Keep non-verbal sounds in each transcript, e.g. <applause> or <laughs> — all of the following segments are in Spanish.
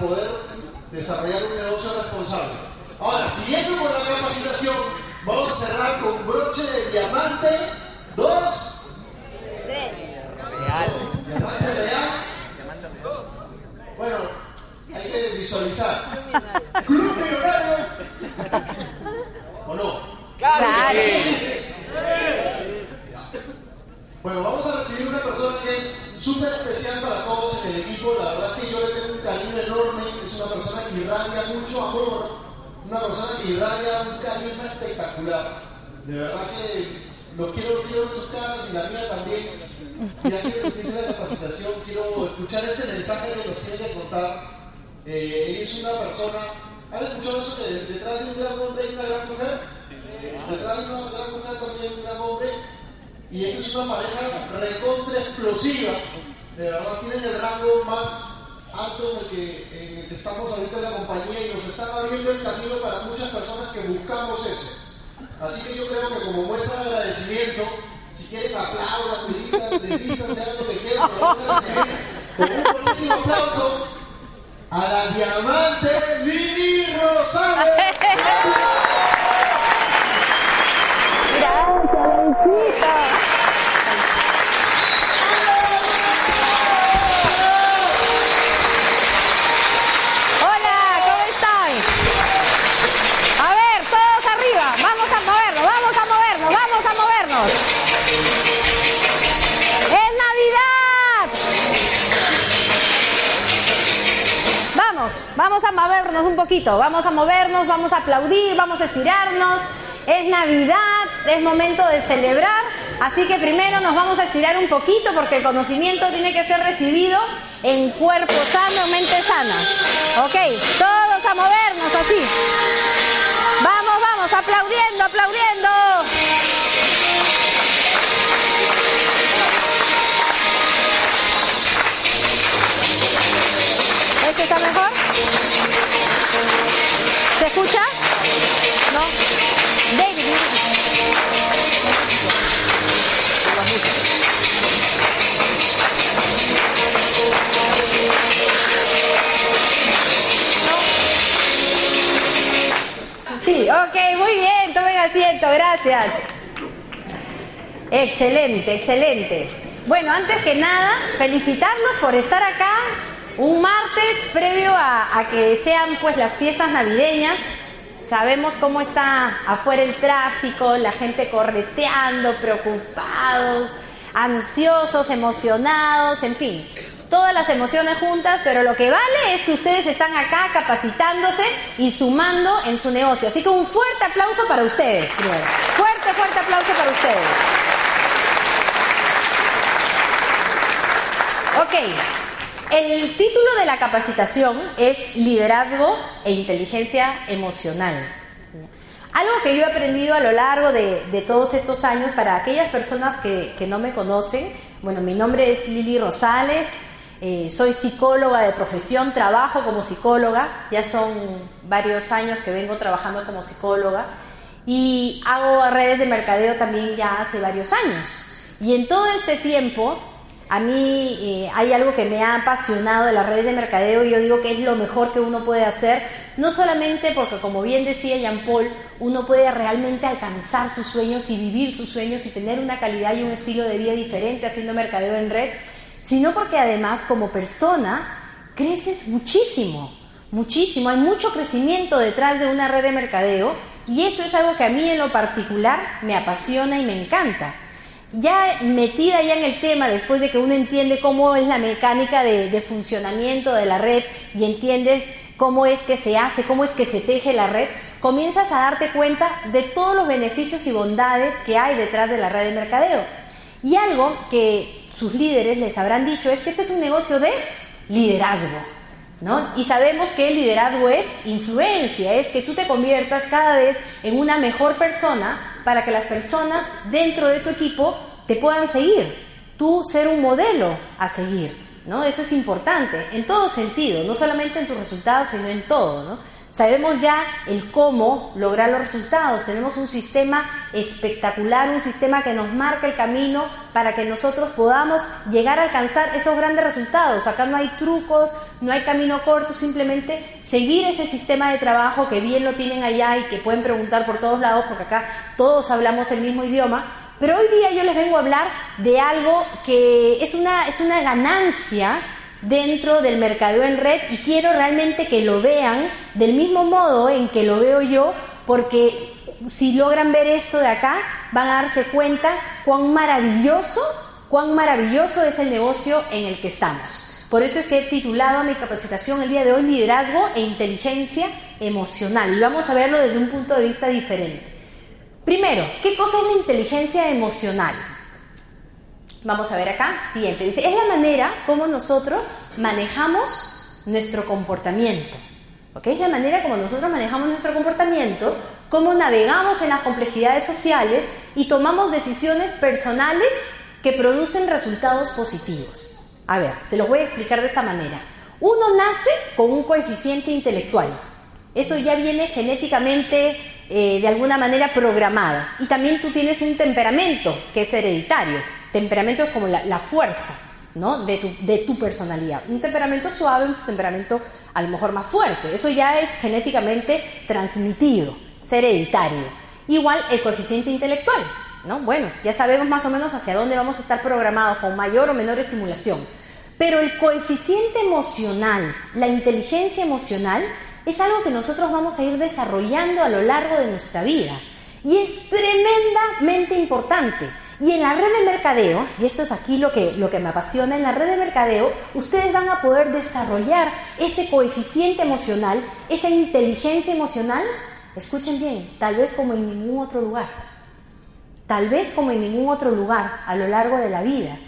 poder desarrollar un negocio responsable. Ahora, siguiendo con la capacitación, vamos a cerrar con broche de diamante, dos, Tres. diamante real. Bueno, hay que visualizar. Club millonario. ¿O no? Claro. Bueno, vamos a recibir una persona que es súper especial para todos en el equipo. La verdad es que yo le tengo un cariño enorme. Es una persona que irradia mucho amor, una persona que irradia un carisma espectacular. De verdad que los quiero, quiero en sus caras y la mía también. Ya que empiece la capacitación, quiero escuchar este mensaje que nos tiene contar. Eh, es una persona. ¿Has escuchado eso que detrás de un gran hombre hay una gran mujer? Detrás de una gran mujer también hay un gran hombre. Y esa es una pareja recontra explosiva. De verdad tienen el rango más alto en el, que, en el que estamos ahorita en la compañía y nos están abriendo el camino para muchas personas que buscamos eso. Así que yo creo que como muestra de agradecimiento, si quieren aplaudan, gritan, deslizan, sean lo que quieran, pero vamos a recibir con un buenísimo aplauso a la diamante Lili Rosales. <laughs> Gracias, Vamos, a movernos un poquito, vamos a movernos, vamos a aplaudir, vamos a estirarnos. Es Navidad, es momento de celebrar, así que primero nos vamos a estirar un poquito porque el conocimiento tiene que ser recibido en cuerpo sano, mente sana. Ok, todos a movernos así. Vamos, vamos, aplaudiendo, aplaudiendo. ¿Este está mejor? Ok, muy bien, tomen asiento, gracias. Excelente, excelente. Bueno, antes que nada, felicitarlos por estar acá un martes previo a, que sean pues las fiestas navideñas. Sabemos cómo está afuera el tráfico, la gente correteando, preocupados, ansiosos, emocionados, en fin, todas las emociones juntas, pero lo que vale es que ustedes están acá capacitándose y sumando en su negocio. Así que un fuerte aplauso para ustedes, primero. Fuerte, fuerte aplauso para ustedes. Ok, el título de la capacitación es Liderazgo e Inteligencia Emocional. Algo que yo he aprendido a lo largo de, de todos estos años, para aquellas personas que, que, no me conocen, bueno, mi nombre es Lili Rosales, eh, soy psicóloga de profesión, trabajo como psicóloga, ya son varios años que vengo trabajando como psicóloga y hago redes de mercadeo también ya hace varios años. Y en todo este tiempo a mí eh, hay algo que me ha apasionado de las redes de mercadeo y yo digo que es lo mejor que uno puede hacer, no solamente porque como bien decía Jean Paul, uno puede realmente alcanzar sus sueños y vivir sus sueños y tener una calidad y un estilo de vida diferente haciendo mercadeo en red, sino porque además como persona creces muchísimo, muchísimo, hay mucho crecimiento detrás de una red de mercadeo y eso es algo que a mí en lo particular me apasiona y me encanta ya metida ya en el tema, después de que uno entiende cómo es la mecánica de, de, funcionamiento de la red y entiendes cómo es que se hace, cómo es que se teje la red, comienzas a darte cuenta de todos los beneficios y bondades que hay detrás de la red de mercadeo. Y algo que sus líderes les habrán dicho es que este es un negocio de liderazgo. ¿No? Y sabemos que el liderazgo es influencia, es que tú te conviertas cada vez en una mejor persona para que las personas dentro de tu equipo te puedan seguir, tú ser un modelo a seguir, ¿no? Eso es importante en todo sentido, no solamente en tus resultados, sino en todo, ¿no? Sabemos ya el cómo lograr los resultados. Tenemos un sistema espectacular, un sistema que nos marca el camino para que nosotros podamos llegar a alcanzar esos grandes resultados. Acá no hay trucos, no hay camino corto, simplemente seguir ese sistema de trabajo que bien lo tienen allá y que pueden preguntar por todos lados, porque acá todos hablamos el mismo idioma. Pero hoy día yo les vengo a hablar de algo que es una, es una ganancia dentro del mercadeo en red y quiero realmente que lo vean del mismo modo en que lo veo yo, porque si logran ver esto de acá, van a darse cuenta cuán maravilloso, cuán maravilloso es el negocio en el que estamos. Por eso es que he titulado mi capacitación el día de hoy Liderazgo e Inteligencia Emocional y vamos a verlo desde un punto de vista diferente. Primero, ¿qué cosa es la inteligencia emocional? Vamos a ver acá, siguiente. Dice, es la manera como nosotros manejamos nuestro comportamiento. ¿Ok? Es la manera como nosotros manejamos nuestro comportamiento, cómo navegamos en las complejidades sociales y tomamos decisiones personales que producen resultados positivos. A ver, se los voy a explicar de esta manera. Uno nace con un coeficiente intelectual. Eso ya viene genéticamente eh, de alguna manera programado. Y también tú tienes un temperamento que es hereditario. Temperamento es como la, fuerza, ¿no? De tu, de tu, personalidad. Un temperamento suave, un temperamento a lo mejor más fuerte. Eso ya es genéticamente transmitido, es hereditario. Igual el coeficiente intelectual, ¿no? Bueno, ya sabemos más o menos hacia dónde vamos a estar programados con mayor o menor estimulación. Pero el coeficiente emocional, la inteligencia emocional, es algo que nosotros vamos a ir desarrollando a lo largo de nuestra vida. Y es tremendamente importante. Y en la red de mercadeo, y esto es aquí lo que, lo que me apasiona, en la red de mercadeo ustedes van a poder desarrollar ese coeficiente emocional, esa inteligencia emocional, escuchen bien, tal vez como en ningún otro lugar. Tal vez como en ningún otro lugar a lo largo de la vida.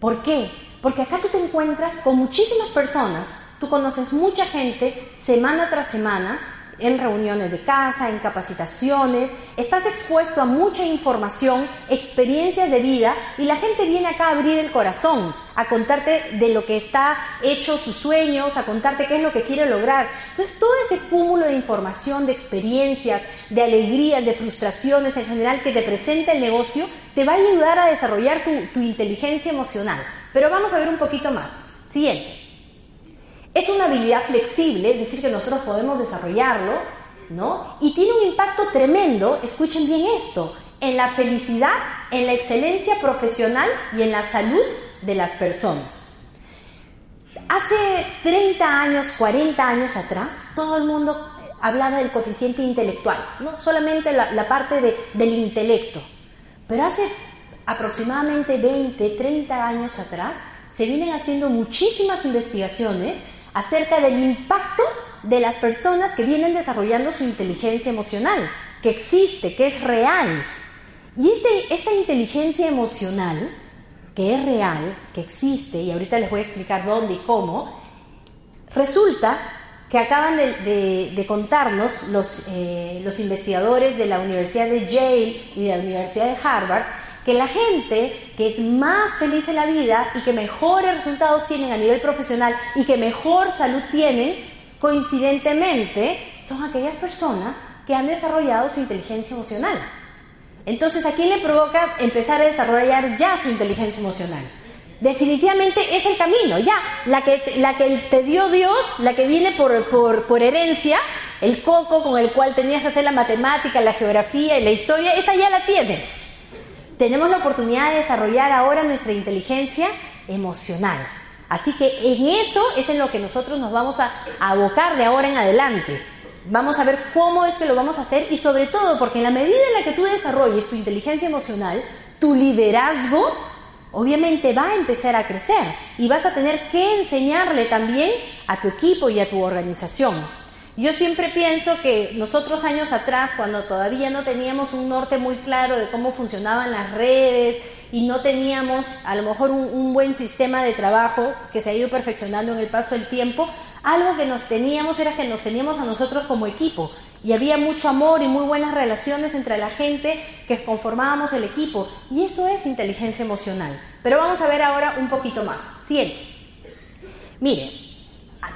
¿Por qué? Porque acá tú te encuentras con muchísimas personas, tú conoces mucha gente semana tras semana, en reuniones de casa, en capacitaciones, estás expuesto a mucha información, experiencias de vida y la gente viene acá a abrir el corazón, a contarte de lo que está hecho sus sueños, a contarte qué es lo que quiere lograr. Entonces todo ese cúmulo de información, de experiencias, de alegrías, de frustraciones en general que te presenta el negocio, te va a ayudar a desarrollar tu, tu inteligencia emocional. Pero vamos a ver un poquito más. Siguiente. Es una habilidad flexible, es decir, que nosotros podemos desarrollarlo, ¿no? Y tiene un impacto tremendo, escuchen bien esto, en la felicidad, en la excelencia profesional y en la salud de las personas. Hace 30 años, 40 años atrás, todo el mundo hablaba del coeficiente intelectual, no solamente la, parte del intelecto, pero hace aproximadamente 20, 30 años atrás se vienen haciendo muchísimas investigaciones acerca del impacto de las personas que vienen desarrollando su inteligencia emocional, que existe, que es real. Y este, esta inteligencia emocional, que es real, que existe, y ahorita les voy a explicar dónde y cómo, resulta que acaban de, contarnos los, eh, los investigadores de la Universidad de Yale y de la Universidad de Harvard que la gente que es más feliz en la vida y que mejores resultados tienen a nivel profesional y que mejor salud tienen, coincidentemente, son aquellas personas que han desarrollado su inteligencia emocional. Entonces, ¿a quién le provoca empezar a desarrollar ya su inteligencia emocional? Definitivamente es el camino, ya. La que, la que te dio Dios, la que viene por, por, por herencia, el coco con el cual tenías que hacer la matemática, la geografía y la historia, esa ya la tienes tenemos la oportunidad de desarrollar ahora nuestra inteligencia emocional. Así que en eso es en lo que nosotros nos vamos a abocar de ahora en adelante. Vamos a ver cómo es que lo vamos a hacer y sobre todo porque en la medida en la que tú desarrolles tu inteligencia emocional, tu liderazgo obviamente va a empezar a crecer y vas a tener que enseñarle también a tu equipo y a tu organización. Yo siempre pienso que nosotros años atrás, cuando todavía no teníamos un norte muy claro de cómo funcionaban las redes y no teníamos a lo mejor un, buen sistema de trabajo que se ha ido perfeccionando en el paso del tiempo, algo que nos teníamos era que nos teníamos a nosotros como equipo y había mucho amor y muy buenas relaciones entre la gente que conformábamos el equipo y eso es inteligencia emocional. Pero vamos a ver ahora un poquito más. Siguiente. Mire,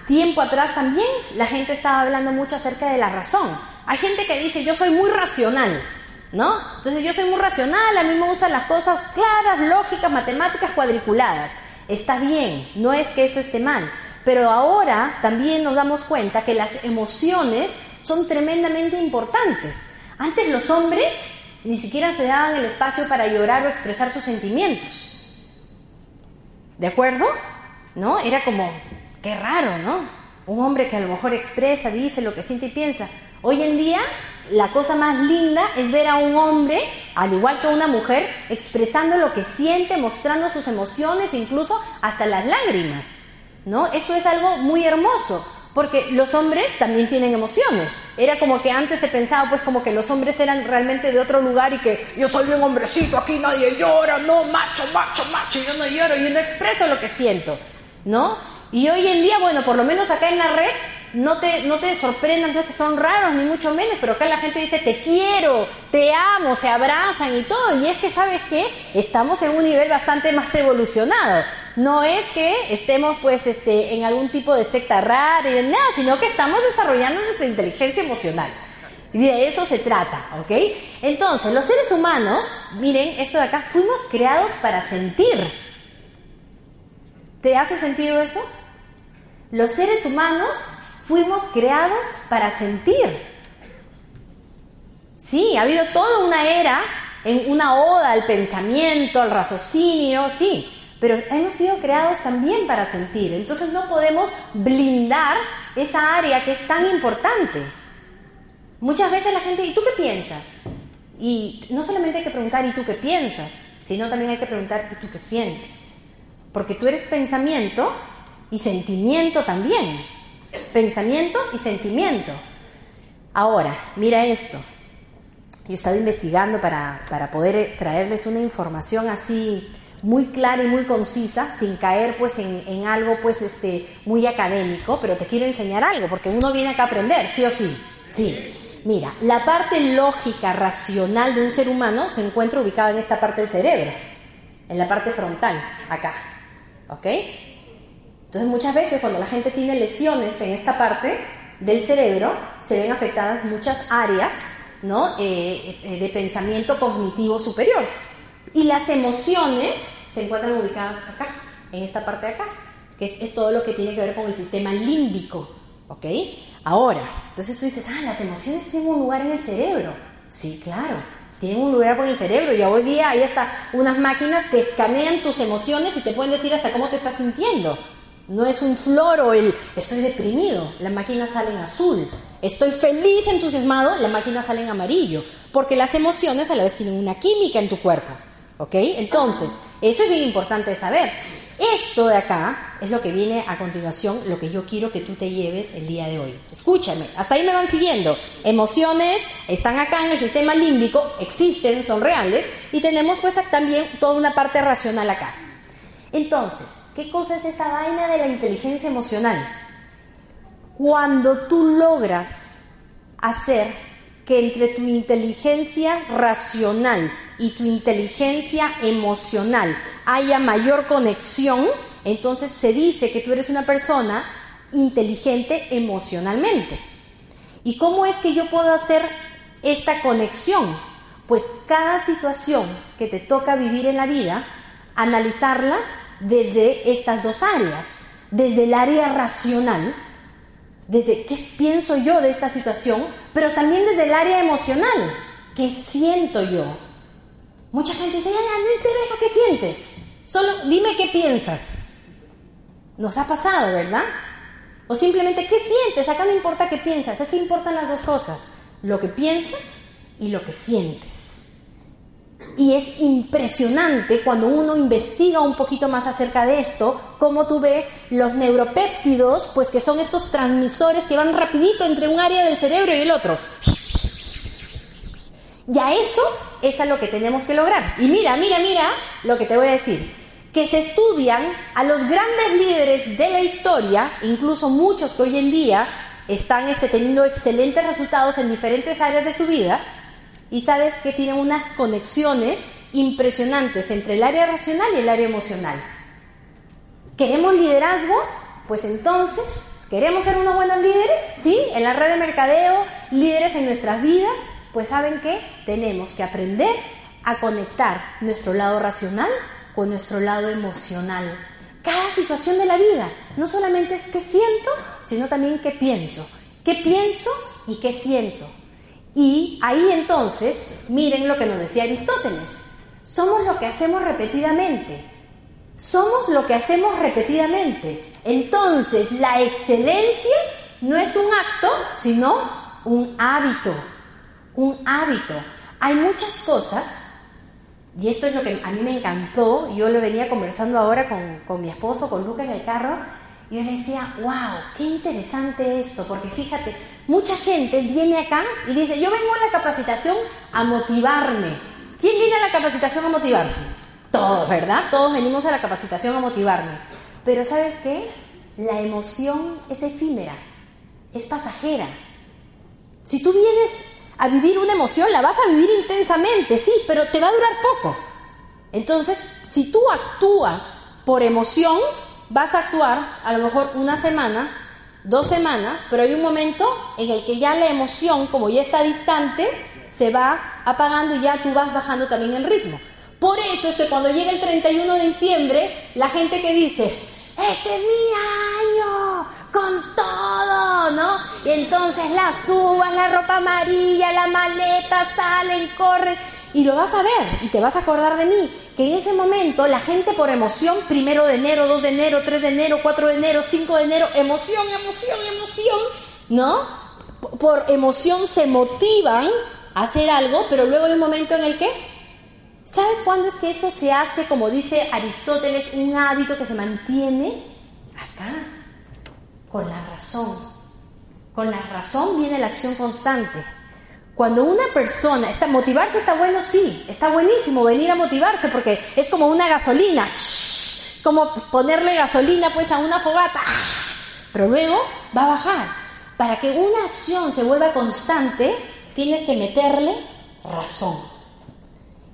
tiempo atrás también la gente estaba hablando mucho acerca de la razón. Hay gente que dice, yo soy muy racional, ¿no? Entonces yo soy muy racional, a mí me gustan las cosas claras, lógicas, matemáticas, cuadriculadas. Está bien, no es que eso esté mal, pero ahora también nos damos cuenta que las emociones son tremendamente importantes. Antes los hombres ni siquiera se daban el espacio para llorar o expresar sus sentimientos. ¿De acuerdo? ¿No? Era como, Qué raro, ¿no? Un hombre que a lo mejor expresa, dice lo que siente y piensa. Hoy en día, la cosa más linda es ver a un hombre, al igual que a una mujer, expresando lo que siente, mostrando sus emociones, incluso hasta las lágrimas. ¿No? Eso es algo muy hermoso, porque los hombres también tienen emociones. Era como que antes se pensaba pues como que los hombres eran realmente de otro lugar y que yo soy un hombrecito, aquí nadie llora, no, macho, macho, macho, yo no lloro, yo no expreso lo que siento, ¿no? Y hoy en día, bueno, por lo menos acá en la red, no te, no te sorprendan que son raros, ni mucho menos, pero acá la gente dice te quiero, te amo, se abrazan y todo. Y es que, ¿sabes qué? Estamos en un nivel bastante más evolucionado. No es que estemos, pues, este, en algún tipo de secta rara y de nada, sino que estamos desarrollando nuestra inteligencia emocional. Y de eso se trata, ¿ok? Entonces, los seres humanos, miren, esto de acá, fuimos creados para sentir. ¿Te hace sentido eso? Los seres humanos fuimos creados para sentir. Sí, ha habido toda una era, en una oda al pensamiento, al raciocinio, sí, pero hemos sido creados también para sentir. Entonces no podemos blindar esa área que es tan importante. Muchas veces la gente, ¿y tú qué piensas? Y no solamente hay que preguntar, ¿y tú qué piensas? Sino también hay que preguntar, ¿y tú qué sientes? Porque tú eres pensamiento y sentimiento también. Pensamiento y sentimiento. Ahora, mira esto. Yo he estado investigando para, para poder traerles una información así muy clara y muy concisa, sin caer pues en, en, algo pues este muy académico, pero te quiero enseñar algo, porque uno viene acá a aprender, sí o sí. Sí. Mira, la parte lógica, racional de un ser humano se encuentra ubicada en esta parte del cerebro, en la parte frontal, acá. ¿Ok? Entonces muchas veces cuando la gente tiene lesiones en esta parte del cerebro, se ven afectadas muchas áreas ¿no? Eh, eh, de pensamiento cognitivo superior. Y las emociones se encuentran ubicadas acá, en esta parte de acá, que es todo lo que tiene que ver con el sistema límbico. ¿Ok? Ahora, entonces tú dices, ah, las emociones tienen un lugar en el cerebro. Sí, claro, tienen un lugar por el cerebro y hoy día hay hasta unas máquinas que escanean tus emociones y te pueden decir hasta cómo te estás sintiendo. No es un floro el estoy deprimido, la máquina sale en azul. Estoy feliz, entusiasmado, la máquina sale en amarillo. Porque las emociones a la vez tienen una química en tu cuerpo. ¿Ok? Entonces, eso es bien importante saber. Esto de acá es lo que viene a continuación, lo que yo quiero que tú te lleves el día de hoy. Escúchame, hasta ahí me van siguiendo. Emociones están acá en el sistema límbico, existen, son reales, y tenemos pues también toda una parte racional acá. Entonces, ¿Qué cosa es esta vaina de la inteligencia emocional? Cuando tú logras hacer que entre tu inteligencia racional y tu inteligencia emocional haya mayor conexión, entonces se dice que tú eres una persona inteligente emocionalmente. ¿Y cómo es que yo puedo hacer esta conexión? Pues cada situación que te toca vivir en la vida, analizarla desde estas dos áreas, desde el área racional, desde qué pienso yo de esta situación, pero también desde el área emocional, qué siento yo. Mucha gente dice, ya, no interesa qué sientes, solo dime qué piensas. Nos ha pasado, ¿verdad? O simplemente, ¿qué sientes? Acá no importa qué piensas, es que importan las dos cosas, lo que piensas y lo que sientes. Y es impresionante cuando uno investiga un poquito más acerca de esto, como tú ves los neuropéptidos, pues que son estos transmisores que van rapidito entre un área del cerebro y el otro. Y a eso es a lo que tenemos que lograr. Y mira, mira, mira lo que te voy a decir. Que se estudian a los grandes líderes de la historia, incluso muchos que hoy en día están este, teniendo excelentes resultados en diferentes áreas de su vida, y sabes que tienen unas conexiones impresionantes entre el área racional y el área emocional. ¿Queremos liderazgo? Pues entonces, ¿queremos ser unos buenos líderes? ¿Sí? En la red de mercadeo, líderes en nuestras vidas. Pues saben que tenemos que aprender a conectar nuestro lado racional con nuestro lado emocional. Cada situación de la vida, no solamente es qué siento, sino también qué pienso. ¿Qué pienso y qué siento? Y ahí entonces, miren lo que nos decía Aristóteles, somos lo que hacemos repetidamente. Somos lo que hacemos repetidamente. Entonces, la excelencia no es un acto, sino un hábito. Un hábito. Hay muchas cosas, y esto es lo que a mí me encantó, yo lo venía conversando ahora con, con mi esposo, con Luca en el carro, y yo decía, wow, qué interesante esto, porque fíjate, mucha gente viene acá y dice, yo vengo a la capacitación a motivarme. ¿Quién viene a la capacitación a motivarse? Todos, ¿verdad? Todos venimos a la capacitación a motivarme. Pero ¿sabes qué? La emoción es efímera, es pasajera. Si tú vienes a vivir una emoción, la vas a vivir intensamente, sí, pero te va a durar poco. Entonces, si tú actúas por emoción, vas a actuar a lo mejor una semana, dos semanas, pero hay un momento en el que ya la emoción, como ya está distante, se va apagando y ya tú vas bajando también el ritmo. Por eso es que cuando llega el 31 de diciembre, la gente que dice, este es mi año, con todo, ¿no? Y entonces las uvas, la ropa amarilla, la maleta salen, corren y lo vas a ver y te vas a acordar de mí, que en ese momento la gente por emoción, primero de enero, 2 de enero, 3 de enero, 4 de enero, 5 de enero, emoción, emoción, emoción, ¿no? Por emoción se motivan a hacer algo, pero luego hay un momento en el que, ¿sabes cuándo es que eso se hace, como dice Aristóteles, un hábito que se mantiene? Acá, con la razón. Con la razón viene la acción constante. Cuando una persona está motivarse está bueno, sí, está buenísimo venir a motivarse porque es como una gasolina, como ponerle gasolina pues a una fogata, pero luego va a bajar. Para que una acción se vuelva constante, tienes que meterle razón.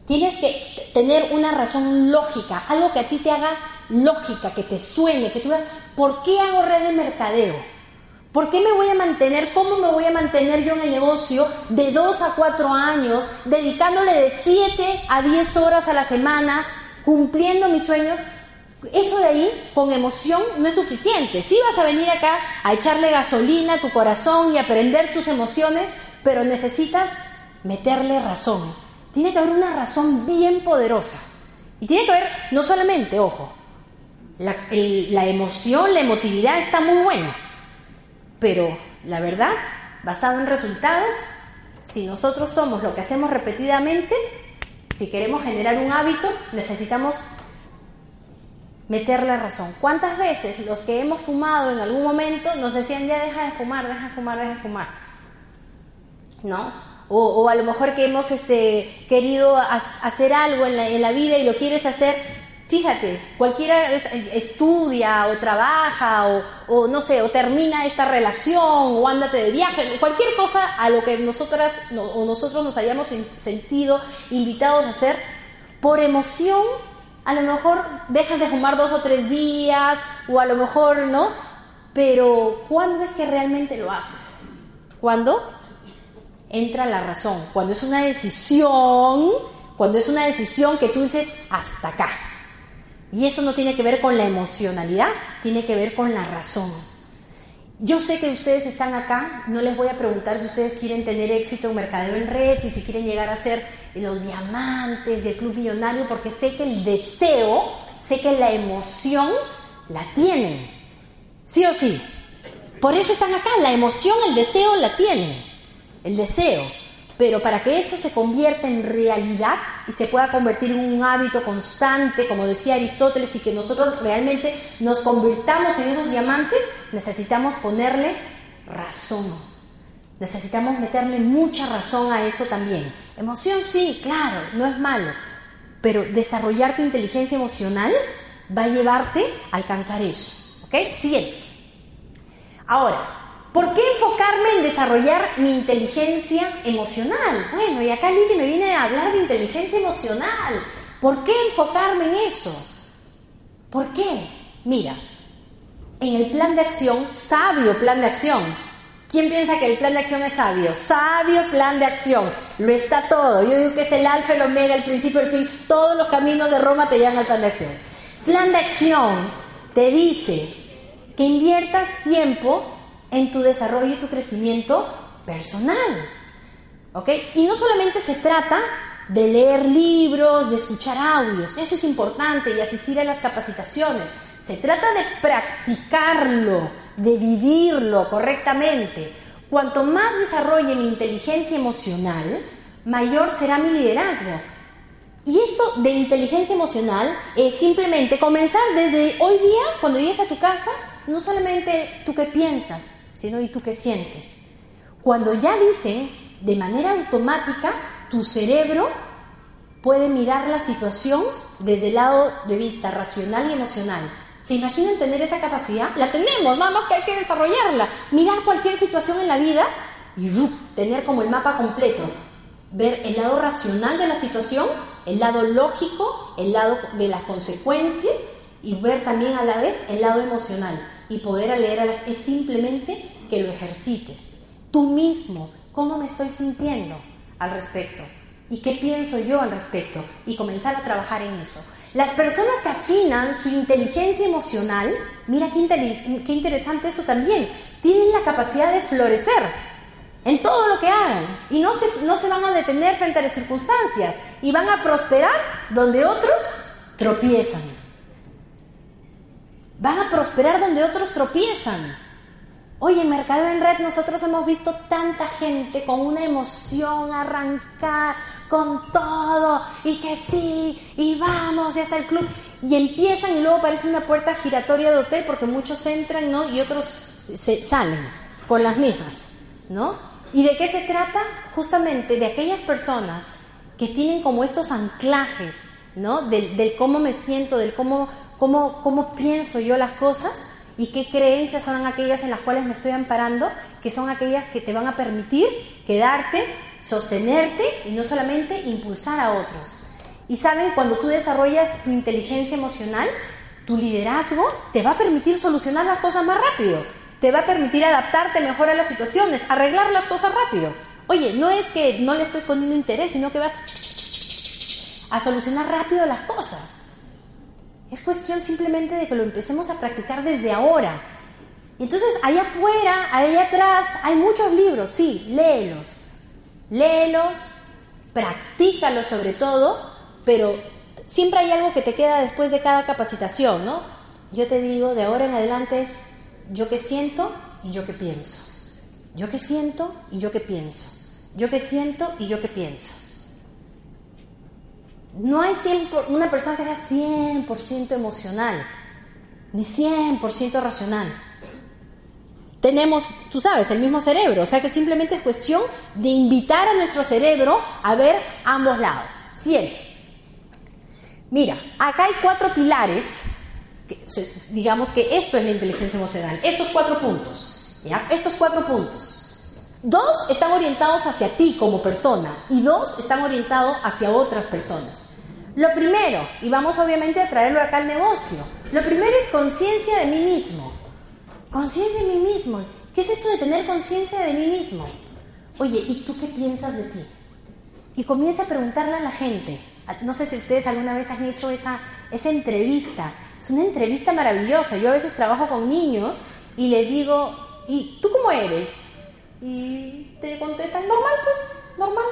Tienes que tener una razón lógica, algo que a ti te haga lógica, que te sueñe, que tú digas, ¿por qué hago red de mercadeo? ¿Por qué me voy a mantener? ¿Cómo me voy a mantener yo en el negocio de dos a cuatro años, dedicándole de siete a diez horas a la semana, cumpliendo mis sueños? Eso de ahí, con emoción, no es suficiente. Sí vas a venir acá a echarle gasolina a tu corazón y aprender tus emociones, pero necesitas meterle razón. Tiene que haber una razón bien poderosa. Y tiene que haber, no solamente, ojo, la emoción, la emotividad está muy buena pero la verdad, basado en resultados, si nosotros somos lo que hacemos repetidamente, si queremos generar un hábito, necesitamos meterle razón. ¿Cuántas veces los que hemos fumado en algún momento nos decían ya deja de fumar, deja de fumar, deja de fumar? ¿No? O, a lo mejor que hemos este, querido hacer algo en la, en la vida y lo quieres hacer Fíjate, cualquiera estudia o trabaja o, no sé, o termina esta relación o ándate de viaje, cualquier cosa a lo que nosotras o nosotros nos hayamos sentido invitados a hacer, por emoción, a lo mejor dejas de fumar dos o tres días o a lo mejor no, pero ¿cuándo es que realmente lo haces? ¿Cuándo? Entra la razón, cuando es una decisión, cuando es una decisión que tú dices hasta acá y eso no tiene que ver con la emocionalidad, tiene que ver con la razón. Yo sé que ustedes están acá, no les voy a preguntar si ustedes quieren tener éxito en Mercadeo en Red y si quieren llegar a ser los diamantes del Club Millonario, porque sé que el deseo, sé que la emoción la tienen. Sí o sí. Por eso están acá, la emoción, el deseo la tienen. El deseo. Pero para que eso se convierta en realidad, y se pueda convertir en un hábito constante, como decía Aristóteles, y que nosotros realmente nos convirtamos en esos diamantes, necesitamos ponerle razón. Necesitamos meterle mucha razón a eso también. Emoción sí, claro, no es malo, pero desarrollar tu inteligencia emocional va a llevarte a alcanzar eso. ¿Ok? Siguiente. Ahora, ¿por qué enfocarme en desarrollar mi inteligencia emocional? Bueno, y acá Lili me viene a hablar de inteligencia emocional. ¿Por qué enfocarme en eso? ¿Por qué? Mira, en el plan de acción, sabio plan de acción. ¿Quién piensa que el plan de acción es sabio? Sabio plan de acción. Lo está todo. Yo digo que es el alfa, el omega, el principio, el fin. Todos los caminos de Roma te llevan al plan de acción. Plan de acción te dice que inviertas tiempo en tu desarrollo y tu crecimiento personal. ¿Ok? Y no solamente se trata de leer libros, de escuchar audios, eso es importante, y asistir a las capacitaciones. Se trata de practicarlo, de vivirlo correctamente. Cuanto más desarrolle mi inteligencia emocional, mayor será mi liderazgo. Y esto de inteligencia emocional es simplemente comenzar desde hoy día, cuando llegues a tu casa, no solamente tú qué piensas, sino y tú qué sientes. Cuando ya dicen de manera automática, tu cerebro puede mirar la situación desde el lado de vista racional y emocional. ¿Se imaginan tener esa capacidad? La tenemos, nada más que hay que desarrollarla. Mirar cualquier situación en la vida y tener como el mapa completo. Ver el lado racional de la situación, el lado lógico, el lado de las consecuencias y ver también a la vez el lado emocional. Y poder leer a la... es simplemente que lo ejercites. Tú mismo, ¿cómo me estoy sintiendo al respecto? ¿Y qué pienso yo al respecto? Y comenzar a trabajar en eso. Las personas que afinan su inteligencia emocional, mira qué, qué, interesante eso también, tienen la capacidad de florecer en todo lo que hagan y no se, no se van a detener frente a las circunstancias y van a prosperar donde otros tropiezan. Van a prosperar donde otros tropiezan. Oye, en Mercado en Red nosotros hemos visto tanta gente con una emoción arrancar con todo y que sí, y vamos, y hasta el club. Y empiezan y luego parece una puerta giratoria de hotel porque muchos entran, ¿no? Y otros se salen con las mismas, ¿no? ¿Y de qué se trata? Justamente de aquellas personas que tienen como estos anclajes, ¿no? Del, del cómo me siento, del cómo, cómo, cómo pienso yo las cosas y qué creencias son aquellas en las cuales me estoy amparando, que son aquellas que te van a permitir quedarte, sostenerte y no solamente impulsar a otros. Y saben, cuando tú desarrollas tu inteligencia emocional, tu liderazgo te va a permitir solucionar las cosas más rápido, te va a permitir adaptarte mejor a las situaciones, arreglar las cosas rápido. Oye, no es que no le estés poniendo interés, sino que vas a solucionar rápido las cosas. Es cuestión simplemente de que lo empecemos a practicar desde ahora. Entonces, allá afuera, allá atrás, hay muchos libros, sí, léelos. Léelos, practícalos sobre todo, pero siempre hay algo que te queda después de cada capacitación, ¿no? Yo te digo, de ahora en adelante es yo que siento y yo que pienso. Yo que siento y yo que pienso. Yo que siento y yo que pienso. No hay una persona que sea 100% emocional, ni 100% racional. Tenemos, tú sabes, el mismo cerebro, o sea que simplemente es cuestión de invitar a nuestro cerebro a ver ambos lados. Siempre. Mira, acá hay cuatro pilares, digamos que esto es la inteligencia emocional, estos cuatro puntos, ¿ya? Estos cuatro puntos. Dos están orientados hacia ti como persona y dos están orientados hacia otras personas. Lo primero, y vamos obviamente a traerlo acá al negocio, lo primero es conciencia de mí mismo. Conciencia de mí mismo. ¿Qué es esto de tener conciencia de mí mismo? Oye, ¿y tú qué piensas de ti? Y comienza a preguntarle a la gente. No sé si ustedes alguna vez han hecho esa, esa entrevista. Es una entrevista maravillosa. Yo a veces trabajo con niños y les digo, ¿y tú cómo eres? Y te contestan, normal, pues, normal.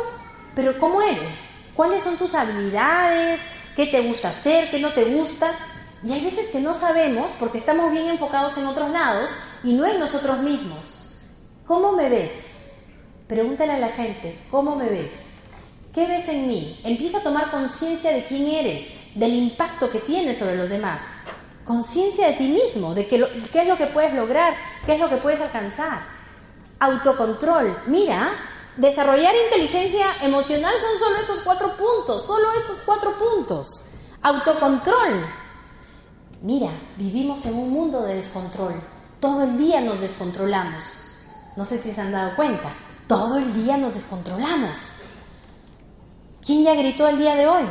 Pero ¿cómo eres? Cuáles son tus habilidades, qué te gusta hacer, qué no te gusta. Y hay veces que no sabemos porque estamos bien enfocados en otros lados y no en nosotros mismos. ¿Cómo me ves? Pregúntale a la gente, ¿cómo me ves? ¿Qué ves en mí? Empieza a tomar conciencia de quién eres, del impacto que tienes sobre los demás. Conciencia de ti mismo, de qué es lo que puedes lograr, qué es lo que puedes alcanzar. Autocontrol. Mira, desarrollar inteligencia emocional son solo estos cuatro puntos, solo estos cuatro puntos. Autocontrol. Mira, vivimos en un mundo de descontrol. Todo el día nos descontrolamos. No sé si se han dado cuenta. Todo el día nos descontrolamos. ¿Quién ya gritó el día de hoy?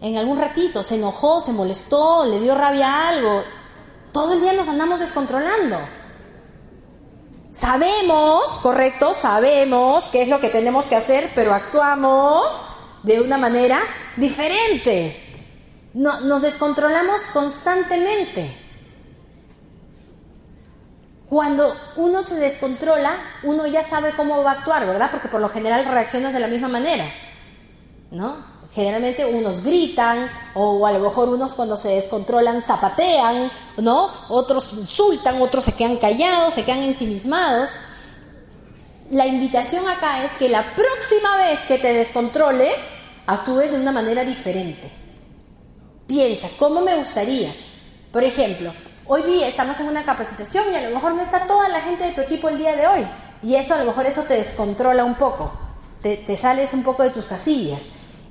En algún ratito, se enojó, se molestó, le dio rabia a algo. Todo el día nos andamos descontrolando. Sabemos, correcto, sabemos qué es lo que tenemos que hacer, pero actuamos de una manera diferente. No, nos descontrolamos constantemente. Cuando uno se descontrola, uno ya sabe cómo va a actuar, ¿verdad? Porque por lo general reaccionas de la misma manera. ¿no? Generalmente unos gritan o a lo mejor unos cuando se descontrolan zapatean, ¿no? Otros insultan, otros se quedan callados, se quedan ensimismados. La invitación acá es que la próxima vez que te descontroles, actúes de una manera diferente. Piensa, ¿cómo me gustaría? Por ejemplo, hoy día estamos en una capacitación y a lo mejor no está toda la gente de tu equipo el día de hoy. Y eso a lo mejor eso te descontrola un poco. Te, te sales un poco de tus casillas.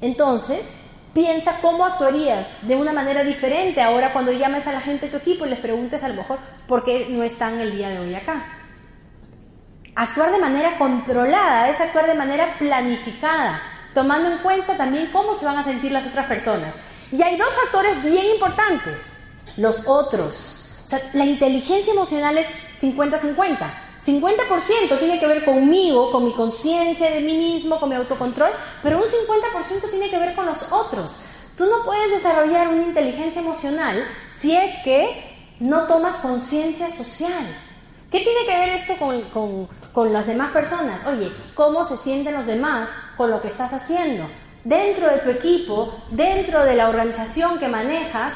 Entonces, piensa cómo actuarías de una manera diferente ahora cuando llames a la gente de tu equipo y les preguntes a lo mejor por qué no están el día de hoy acá. Actuar de manera controlada es actuar de manera planificada, tomando en cuenta también cómo se van a sentir las otras personas. Y hay dos factores bien importantes, los otros. O sea, la inteligencia emocional es 50-50. 50% tiene que ver conmigo, con mi conciencia de mí mismo, con mi autocontrol, pero un 50% tiene que ver con los otros. Tú no puedes desarrollar una inteligencia emocional si es que no tomas conciencia social. ¿Qué tiene que ver esto con, con las demás personas? Oye, ¿cómo se sienten los demás con lo que estás haciendo? Dentro de tu equipo, dentro de la organización que manejas,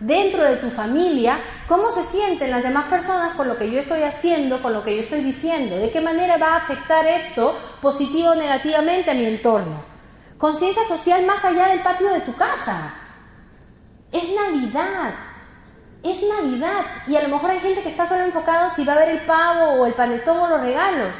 dentro de tu familia, cómo se sienten las demás personas con lo que yo estoy haciendo, con lo que yo estoy diciendo, de qué manera va a afectar esto positivo o negativamente a mi entorno. Conciencia social más allá del patio de tu casa. Es Navidad. Es Navidad. Y a lo mejor hay gente que está solo enfocado si va a ver el pavo o el panetón o los regalos.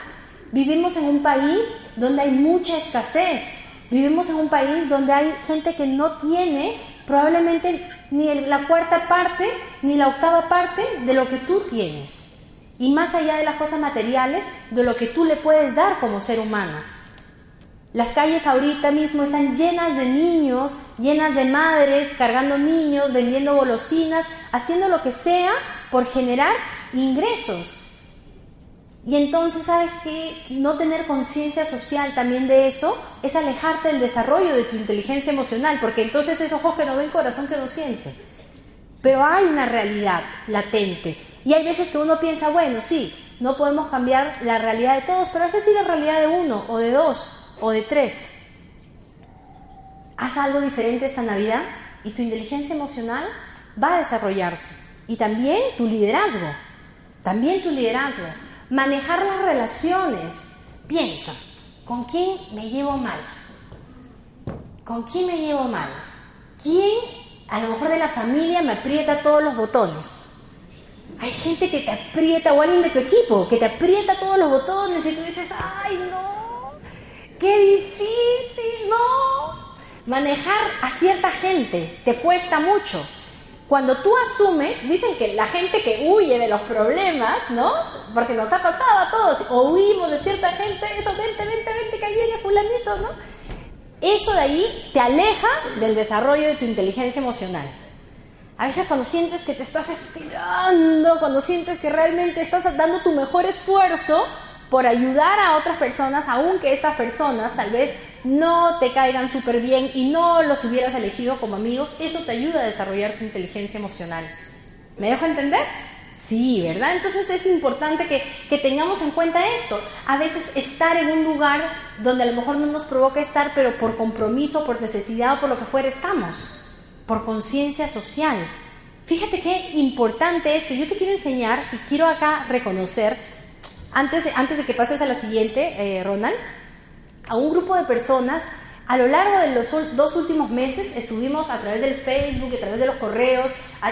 Vivimos en un país donde hay mucha escasez. Vivimos en un país donde hay gente que no tiene probablemente ni la cuarta parte ni la octava parte de lo que tú tienes. Y más allá de las cosas materiales, de lo que tú le puedes dar como ser humano. Las calles ahorita mismo están llenas de niños, llenas de madres cargando niños, vendiendo golosinas, haciendo lo que sea por generar ingresos. Y entonces, ¿sabes que No tener conciencia social también de eso es alejarte del desarrollo de tu inteligencia emocional, porque entonces es ojos que no ven, corazón que no siente. Pero hay una realidad latente. Y hay veces que uno piensa, bueno, sí, no podemos cambiar la realidad de todos, pero a veces sí la realidad de uno, o de dos, o de tres. Haz algo diferente esta Navidad y tu inteligencia emocional va a desarrollarse. Y también tu liderazgo. También tu liderazgo. Manejar las relaciones. Piensa, ¿con quién me llevo mal? ¿Con quién me llevo mal? ¿Quién, a lo mejor de la familia, me aprieta todos los botones? Hay gente que te aprieta, o alguien de tu equipo, que te aprieta todos los botones y tú dices, ay no, qué difícil, no. Manejar a cierta gente te cuesta mucho. Cuando tú asumes, dicen que la gente que huye de los problemas, ¿no? Porque nos ha pasado a todos, o huimos de cierta gente, eso, vente, vente, vente, que ahí viene fulanito, ¿no? Eso de ahí te aleja del desarrollo de tu inteligencia emocional. A veces cuando sientes que te estás estirando, cuando sientes que realmente estás dando tu mejor esfuerzo, por ayudar a otras personas, aunque estas personas tal vez no te caigan súper bien y no los hubieras elegido como amigos, eso te ayuda a desarrollar tu inteligencia emocional. ¿Me dejo entender? Sí, ¿verdad? Entonces es importante que, que, tengamos en cuenta esto. A veces estar en un lugar donde a lo mejor no nos provoca estar, pero por compromiso, por necesidad o por lo que fuera estamos, por conciencia social. Fíjate qué importante esto. Yo te quiero enseñar y quiero acá reconocer antes de, antes de que pases a la siguiente, eh, Ronald, a un grupo de personas A lo largo de los dos últimos meses estuvimos a través del Facebook, a través de los correos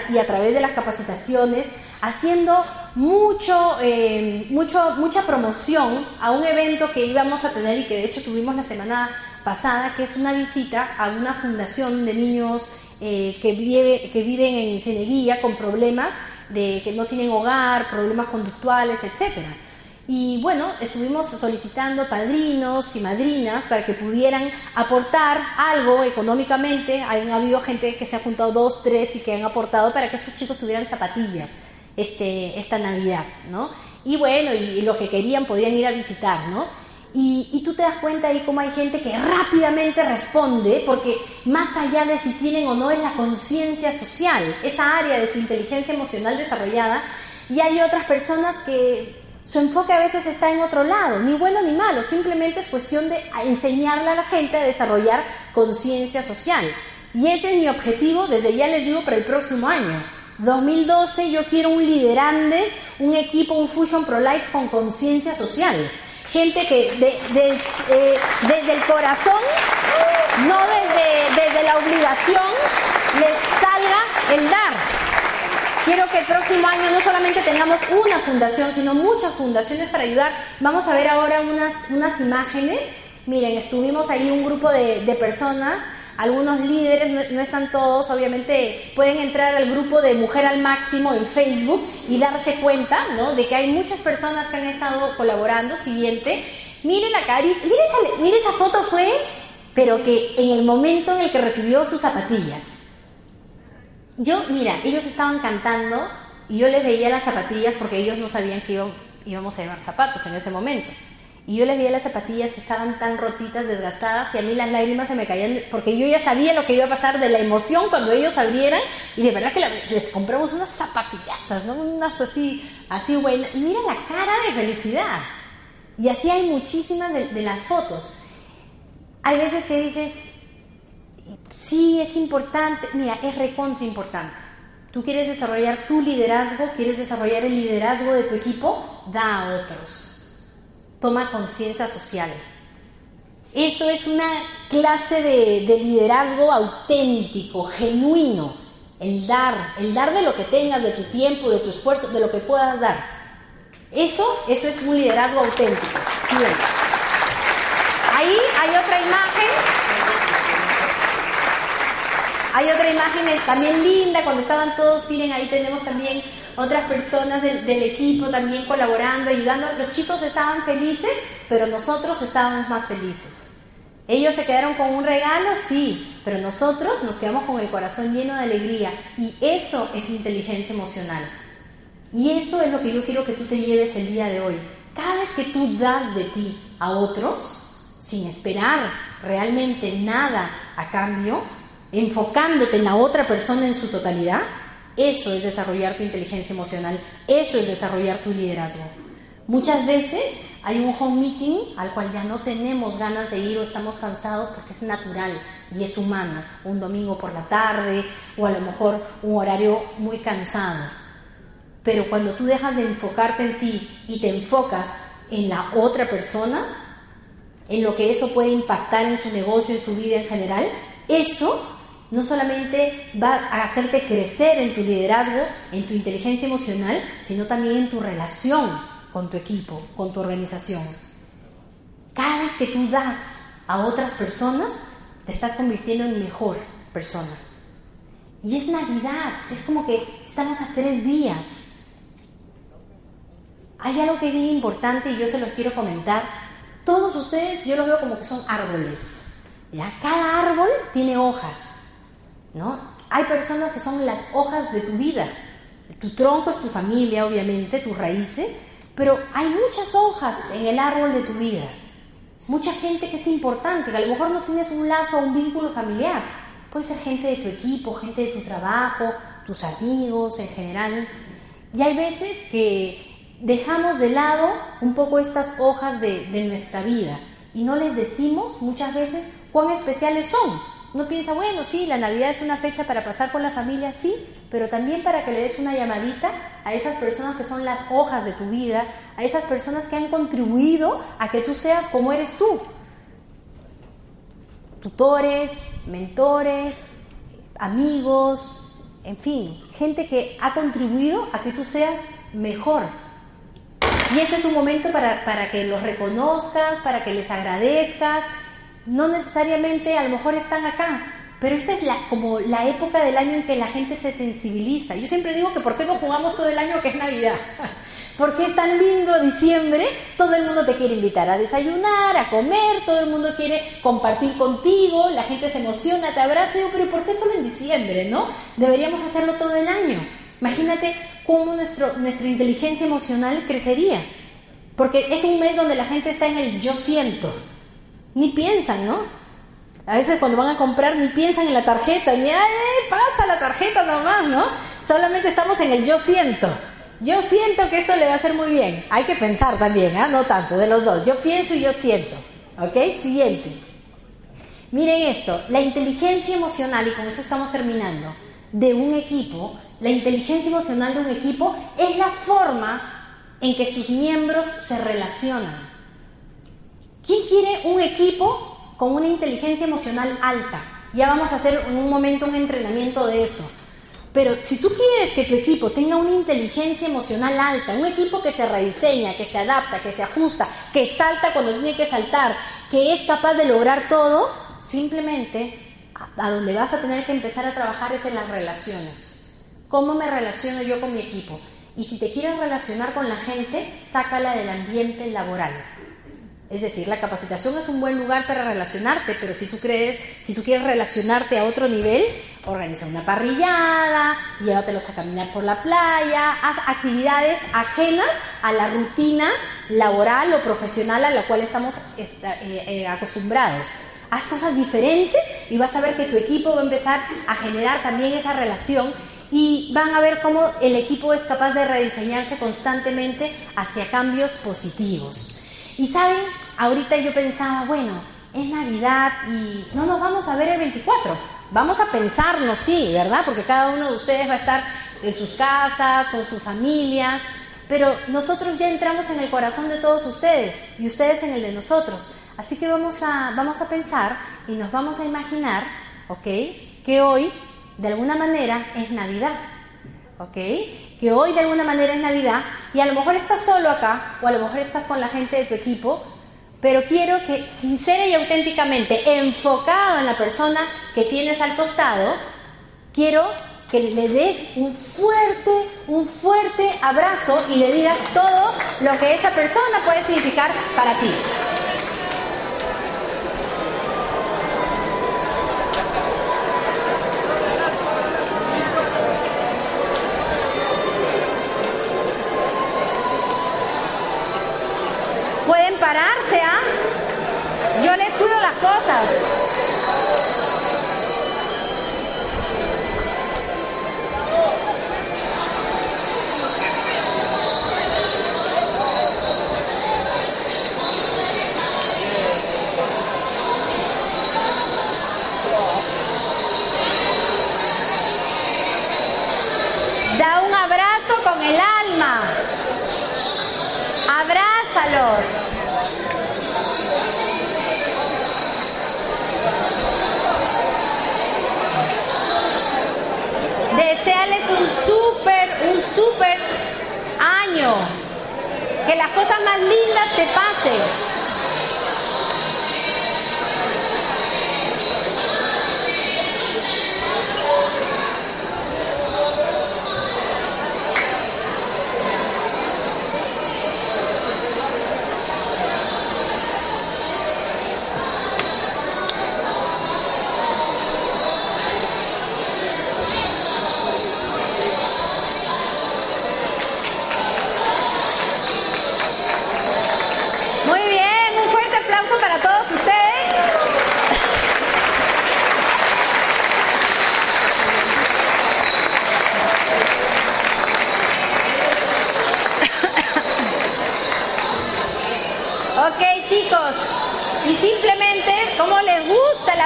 y a través de las capacitaciones haciendo mucho, eh, mucho, mucha promoción a un evento que íbamos a tener y que de hecho tuvimos la semana pasada, que es una visita a una fundación de niños eh, que, vive, que viven en Ceneguía con problemas de que no tienen hogar, problemas conductuales, etcétera. Y bueno, estuvimos solicitando padrinos y madrinas para que pudieran aportar algo económicamente. Ha habido gente que se ha juntado dos, tres y que han aportado para que estos chicos tuvieran zapatillas este, esta Navidad, ¿no? Y bueno, y, los que querían podían ir a visitar, ¿no? Y, y, tú te das cuenta ahí cómo hay gente que rápidamente responde, porque más allá de si tienen o no es la conciencia social, esa área de su inteligencia emocional desarrollada, y hay otras personas que su enfoque a veces está en otro lado, ni bueno ni malo, simplemente es cuestión de enseñarle a la gente a desarrollar conciencia social. Y ese es mi objetivo, desde ya les digo, para el próximo año. 2012 yo quiero un liderandes, un equipo, un Fusion Pro Life con conciencia social. Gente que eh, desde el corazón, no desde la obligación, les salga el dar. Quiero que el próximo año no solamente tengamos una fundación, sino muchas fundaciones para ayudar. Vamos a ver ahora unas, unas imágenes. Miren, estuvimos ahí un grupo de, de personas, algunos líderes, no, están todos, obviamente pueden entrar al grupo de Mujer al Máximo en Facebook y darse cuenta, ¿no? De que hay muchas personas que han estado colaborando. Siguiente, miren la carita, miren esa, miren esa foto fue, pero que en el momento en el que recibió sus zapatillas. Yo, mira, ellos estaban cantando y yo les veía las zapatillas porque ellos no sabían que íbamos a llevar zapatos en ese momento. Y yo les veía las zapatillas que estaban tan rotitas, desgastadas, y a mí las lágrimas se me caían, porque yo ya sabía lo que iba a pasar de la emoción cuando ellos abrieran, y de verdad que les compramos unas zapatillazas, ¿no? Unas así, así buenas. Y mira la cara de felicidad. Y así hay muchísimas de, de las fotos. Hay veces que dices, sí es importante, mira, es recontra importante. Tú quieres desarrollar tu liderazgo, quieres desarrollar el liderazgo de tu equipo, da a otros. Toma conciencia social. Eso es una clase de, de, liderazgo auténtico, genuino. El dar, el dar de lo que tengas, de tu tiempo, de tu esfuerzo, de lo que puedas dar. Eso, eso es un liderazgo auténtico. Ahí hay otra imagen hay otra imagen también linda, cuando estaban todos, miren, ahí tenemos también otras personas del, equipo también colaborando, ayudando. Los chicos estaban felices, pero nosotros estábamos más felices. Ellos se quedaron con un regalo, sí, pero nosotros nos quedamos con el corazón lleno de alegría. Y eso es inteligencia emocional. Y eso es lo que yo quiero que tú te lleves el día de hoy. Cada vez que tú das de ti a otros, sin esperar realmente nada a cambio, enfocándote en la otra persona en su totalidad, eso es desarrollar tu inteligencia emocional, eso es desarrollar tu liderazgo. Muchas veces hay un home meeting al cual ya no tenemos ganas de ir o estamos cansados porque es natural y es humano, un domingo por la tarde o a lo mejor un horario muy cansado. Pero cuando tú dejas de enfocarte en ti y te enfocas en la otra persona, en lo que eso puede impactar en su negocio, en su vida en general, eso no solamente va a hacerte crecer en tu liderazgo, en tu inteligencia emocional, sino también en tu relación con tu equipo, con tu organización. Cada vez que tú das a otras personas, te estás convirtiendo en mejor persona. Y es Navidad, es como que estamos a tres días. Hay algo que es bien importante y yo se los quiero comentar. Todos ustedes yo lo veo como que son árboles. ¿ya? Cada árbol tiene hojas. ¿No? Hay personas que son las hojas de tu vida. Tu tronco es tu familia, obviamente, tus raíces, pero hay muchas hojas en el árbol de tu vida. Mucha gente que es importante, que a lo mejor no tienes un lazo o un vínculo familiar. Puede ser gente de tu equipo, gente de tu trabajo, tus amigos en general. Y hay veces que dejamos de lado un poco estas hojas de, de nuestra vida y no les decimos muchas veces cuán especiales son uno piensa, bueno, sí, la Navidad es una fecha para pasar con la familia, sí, pero también para que le des una llamadita a esas personas que son las hojas de tu vida, a esas personas que han contribuido a que tú seas como eres tú. tutores, mentores, amigos, en fin, gente que ha contribuido a que tú seas mejor. Y este es un momento para, para que los reconozcas, para que les agradezcas. No necesariamente a lo mejor están acá, pero esta es la, como la época del año en que la gente se sensibiliza. Yo siempre digo que ¿por qué no jugamos todo el año que es Navidad? <laughs> Porque es tan lindo diciembre, todo el mundo te quiere invitar a desayunar, a comer, todo el mundo quiere compartir contigo, la gente se emociona, te abraza, digo, pero ¿por qué solo en diciembre, no? Deberíamos hacerlo todo el año. Imagínate cómo nuestro, nuestra inteligencia emocional crecería. Porque es un mes donde la gente está en el yo siento. Ni piensan, ¿no? A veces cuando van a comprar ni piensan en la tarjeta, ni, ¡ay, pasa la tarjeta nomás, ¿no? Solamente estamos en el yo siento. Yo siento que esto le va a hacer muy bien. Hay que pensar también, ¿ah? No tanto, de los dos. Yo pienso y yo siento. ¿Ok? Siguiente. Miren esto, la inteligencia emocional, y con eso estamos terminando, de un equipo, la inteligencia emocional de un equipo es la forma en que sus miembros se relacionan. ¿Quién quiere un equipo con una inteligencia emocional alta? Ya vamos a hacer en un momento un entrenamiento de eso. Pero si tú quieres que tu equipo tenga una inteligencia emocional alta, un equipo que se rediseña, que se adapta, que se ajusta, que salta cuando tiene que saltar, que es capaz de lograr todo, simplemente a donde vas a tener que empezar a trabajar es en las relaciones. ¿Cómo me relaciono yo con mi equipo? Y si te quieres relacionar con la gente, sácala del ambiente laboral. Es decir, la capacitación es un buen lugar para relacionarte, pero si tú crees, si tú quieres relacionarte a otro nivel, organiza una parrillada, llévatelos a caminar por la playa, haz actividades ajenas a la rutina laboral o profesional a la cual estamos eh, eh, acostumbrados. Haz cosas diferentes y vas a ver que tu equipo va a empezar a generar también esa relación y van a ver cómo el equipo es capaz de rediseñarse constantemente hacia cambios positivos. Y saben, ahorita yo pensaba, bueno, es Navidad y no nos vamos a ver el 24. Vamos a pensarnos, sí, ¿verdad? Porque cada uno de ustedes va a estar en sus casas, con sus familias, pero nosotros ya entramos en el corazón de todos ustedes y ustedes en el de nosotros. Así que vamos a, vamos a pensar y nos vamos a imaginar, ¿ok? Que hoy, de alguna manera, es Navidad. ¿ok? Que hoy de alguna manera es Navidad y a lo mejor estás solo acá o a lo mejor estás con la gente de tu equipo, pero quiero que sincera y auténticamente, enfocado en la persona que tienes al costado, quiero que le des un fuerte, un fuerte abrazo y le digas todo lo que esa persona puede significar para ti. El alma. Abrázalos. desearles un súper, un súper año. Que las cosas más lindas te pasen.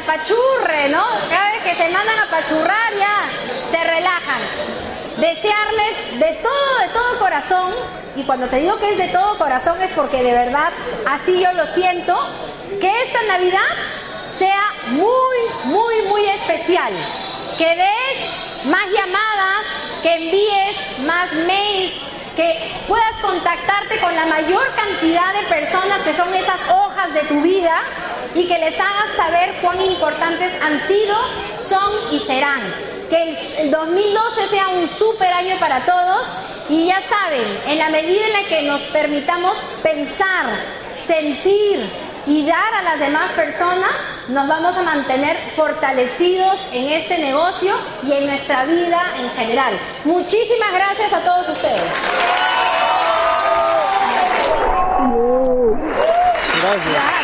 Apachurre, ¿no? Cada vez que se mandan a apachurrar ya se relajan. Desearles de todo, de todo corazón, y cuando te digo que es de todo corazón es porque de verdad así yo lo siento, que esta Navidad sea muy, muy, muy especial. Que des más llamadas, que envíes más mails, que puedas contactarte con la mayor cantidad de personas que son esas hojas de tu vida y que les hagas saber cuán importantes han sido, son y serán. Que el 2012 sea un super año para todos y ya saben, en la medida en la que nos permitamos pensar, sentir y dar a las demás personas, nos vamos a mantener fortalecidos en este negocio y en nuestra vida en general. Muchísimas gracias a todos ustedes. Gracias.